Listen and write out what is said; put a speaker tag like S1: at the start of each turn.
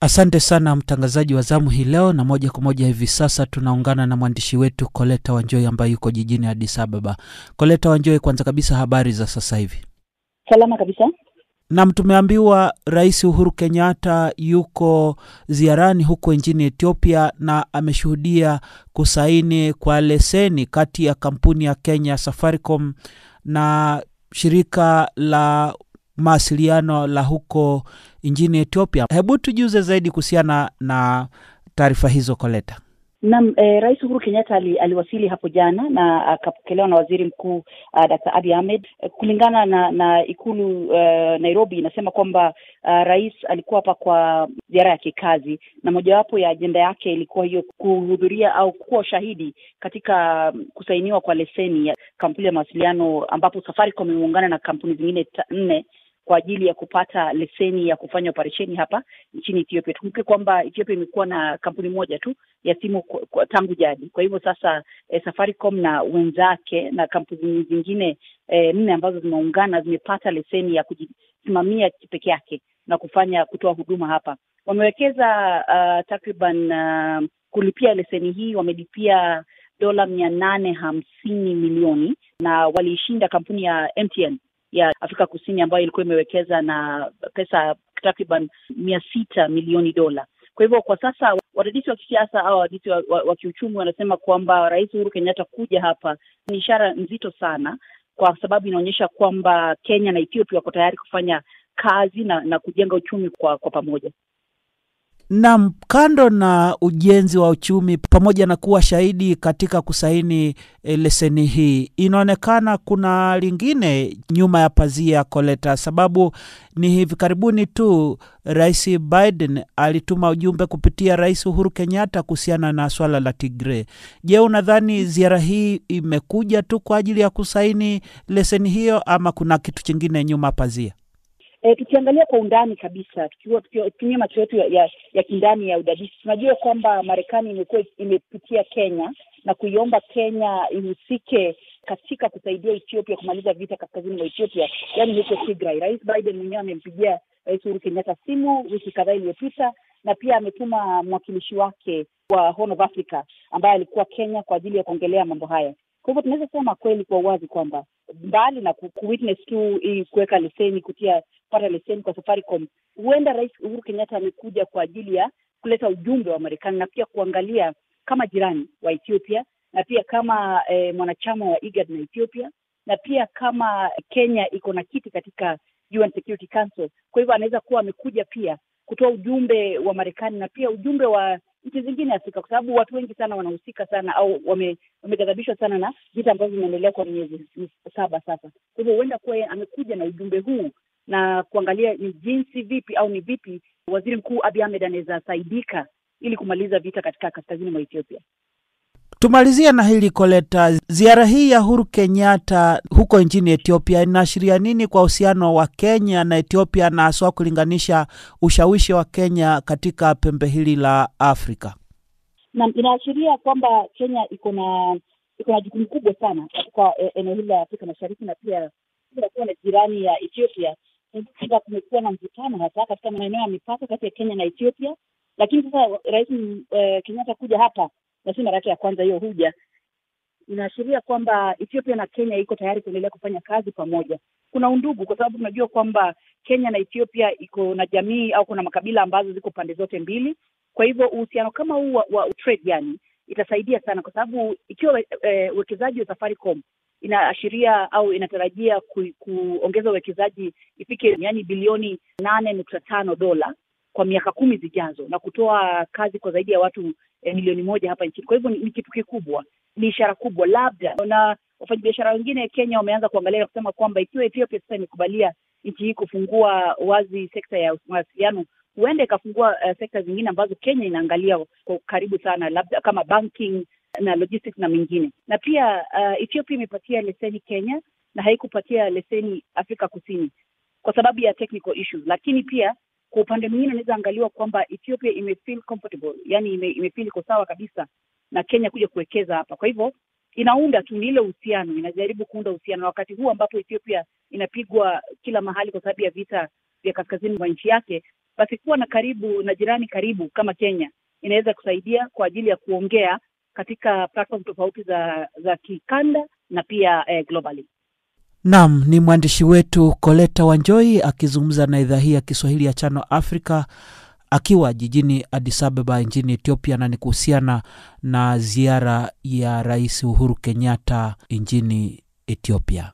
S1: Asante sana mtangazaji wa zamu hii leo, na moja kwa moja hivi sasa tunaungana na mwandishi wetu Koleta Wanjoi ambaye yuko jijini Addis Ababa. Koleta Wanjoi, kwanza kabisa habari za sasa hivi?
S2: Salama kabisa.
S1: Nam, tumeambiwa Rais Uhuru Kenyatta yuko ziarani huko nchini Ethiopia na ameshuhudia kusaini kwa leseni kati ya kampuni ya Kenya Safaricom na shirika la mawasiliano la huko nchini Ethiopia. Hebu tujuze zaidi kuhusiana na taarifa hizo Koleta.
S2: Naam, eh, Rais Uhuru Kenyatta ali, aliwasili hapo jana na akapokelewa na Waziri Mkuu uh, Dr. Abiy Ahmed. Kulingana na na ikulu uh, Nairobi inasema kwamba uh, rais alikuwa hapa kwa ziara ya kikazi na mojawapo ya ajenda yake ilikuwa hiyo kuhudhuria au kuwa shahidi katika kusainiwa kwa leseni ya kampuni ya mawasiliano ambapo Safaricom imeungana na kampuni zingine nne kwa ajili ya kupata leseni ya kufanya operesheni hapa nchini Ethiopia. Tukumbuke kwamba Ethiopia imekuwa na kampuni moja tu ya simu kwa, kwa, tangu jadi. Kwa hivyo sasa eh, Safaricom na wenzake na kampuni zingine eh, nne ambazo zimeungana zimepata leseni ya kujisimamia peke yake na kufanya kutoa huduma hapa. Wamewekeza uh, takriban uh, kulipia leseni hii wamelipia dola mia nane hamsini milioni na waliishinda kampuni ya MTN ya Afrika Kusini ambayo ilikuwa imewekeza na pesa takriban mia sita milioni dola. Kwa hivyo kwa sasa wadadisi wa kisiasa au wadadisi wa, wa, wa kiuchumi wanasema kwamba Rais Uhuru Kenyatta kuja hapa ni ishara nzito sana, kwa sababu inaonyesha kwamba Kenya na Ethiopia wako tayari kufanya kazi na, na kujenga uchumi kwa, kwa pamoja.
S1: Naam, kando na ujenzi wa uchumi pamoja na kuwa shahidi katika kusaini e, leseni hii, inaonekana kuna lingine nyuma ya pazia Koleta, sababu ni hivi karibuni tu Rais Biden alituma ujumbe kupitia Rais Uhuru Kenyatta kuhusiana na swala la Tigray. Je, unadhani ziara hii imekuja tu kwa ajili ya kusaini leseni hiyo ama kuna kitu chingine nyuma pazia?
S2: E, tukiangalia kwa undani kabisa tukiwa tukitumia macho yetu ya, ya, ya kindani ya udadisi tunajua kwamba Marekani imekuwa imepitia Kenya na kuiomba Kenya ihusike katika kusaidia Ethiopia kumaliza vita kaskazini mwa Ethiopia, yaani huko Tigray. Rais Biden mwenyewe amempigia Rais Uhuru Kenyatta simu wiki kadhaa iliyopita, na pia ametuma mwakilishi wake wa Horn of Africa ambaye alikuwa Kenya kwa ajili ya kuongelea mambo haya. Kwa hivyo tunaweza sema kweli kwa uwazi kwamba mbali na kuwitness tu hii kuweka leseni kutia kupata leseni kwa Safaricom, huenda Rais Uhuru Kenyatta amekuja kwa ajili ya kuleta ujumbe wa Marekani na pia kuangalia kama jirani wa Ethiopia na pia kama eh, mwanachama wa IGAD na Ethiopia na pia kama Kenya iko na kiti katika UN Security Council. Kwa hivyo anaweza kuwa amekuja pia kutoa ujumbe wa Marekani na pia ujumbe wa nchi zingine Afrika, kwa sababu watu wengi sana wanahusika sana au wameghadhabishwa wame sana na vita ambavyo vinaendelea kwa miezi saba sasa. Kwa hivyo huenda kuwa amekuja na ujumbe huu na kuangalia ni jinsi vipi au ni vipi waziri mkuu Abiy Ahmed anaweza saidika ili kumaliza vita katika kaskazini mwa Ethiopia.
S1: Tumalizia na hili Koleta, ziara hii ya Uhuru Kenyatta huko nchini Ethiopia inaashiria nini kwa uhusiano wa Kenya na Ethiopia na haswa kulinganisha ushawishi wa Kenya katika pembe hili la Afrika?
S2: Naam, inaashiria kwamba Kenya iko na iko na jukumu kubwa sana katika eneo hili la Afrika Mashariki na pia kuwa na jirani ya Ethiopia. Sasa kumekuwa na mvutano hasa katika maeneo ya mipaka kati ya Kenya na Ethiopia, lakini sasa Rais uh, Kenyatta kuja hapa na si mara yake ya kwanza hiyo huja, inaashiria kwamba Ethiopia na Kenya iko tayari kuendelea kufanya kazi pamoja. Kuna undugu, kwa sababu tunajua kwamba Kenya na Ethiopia iko na jamii au kuna makabila ambazo ziko pande zote mbili. Kwa hivyo uhusiano kama huu wa, wa trade yani itasaidia sana, kwa sababu ikiwa uwekezaji e, wa Safaricom inaashiria au inatarajia ku, kuongeza uwekezaji ifike yani bilioni nane nukta tano dola kwa miaka kumi zijazo na kutoa kazi kwa zaidi ya watu eh, milioni moja hapa nchini. Kwa hivyo ni, ni kitu kikubwa, ni ishara kubwa. Labda na wafanyabiashara wengine Kenya wameanza kuangalia na kusema kwamba ikiwa Ethiopia sasa imekubalia nchi hii kufungua wazi sekta ya mawasiliano, huenda ikafungua uh, sekta zingine ambazo Kenya inaangalia kwa karibu sana, labda kama banking na logistics na mengine. Na pia uh, Ethiopia imepatia leseni Kenya na haikupatia leseni Afrika Kusini kwa sababu ya technical issues, lakini pia kwa upande mwingine unaweza angaliwa kwamba Ethiopia imefeel comfortable, yani ime, imefeel iko sawa kabisa na Kenya kuja kuwekeza hapa. Kwa hivyo inaunda tu ni ile uhusiano, inajaribu kuunda uhusiano na wakati huu ambapo Ethiopia inapigwa kila mahali kwa sababu ya vita vya kaskazini mwa nchi yake. basi kuwa na karibu na jirani karibu kama Kenya inaweza kusaidia kwa ajili ya kuongea katika platform tofauti za za kikanda na pia eh, globally.
S1: Naam, ni mwandishi wetu Koleta Wanjoi akizungumza na idhaa hii ya Kiswahili ya Chano Africa akiwa jijini Addis Ababa nchini Ethiopia, na ni kuhusiana na ziara ya Rais Uhuru Kenyatta nchini Ethiopia.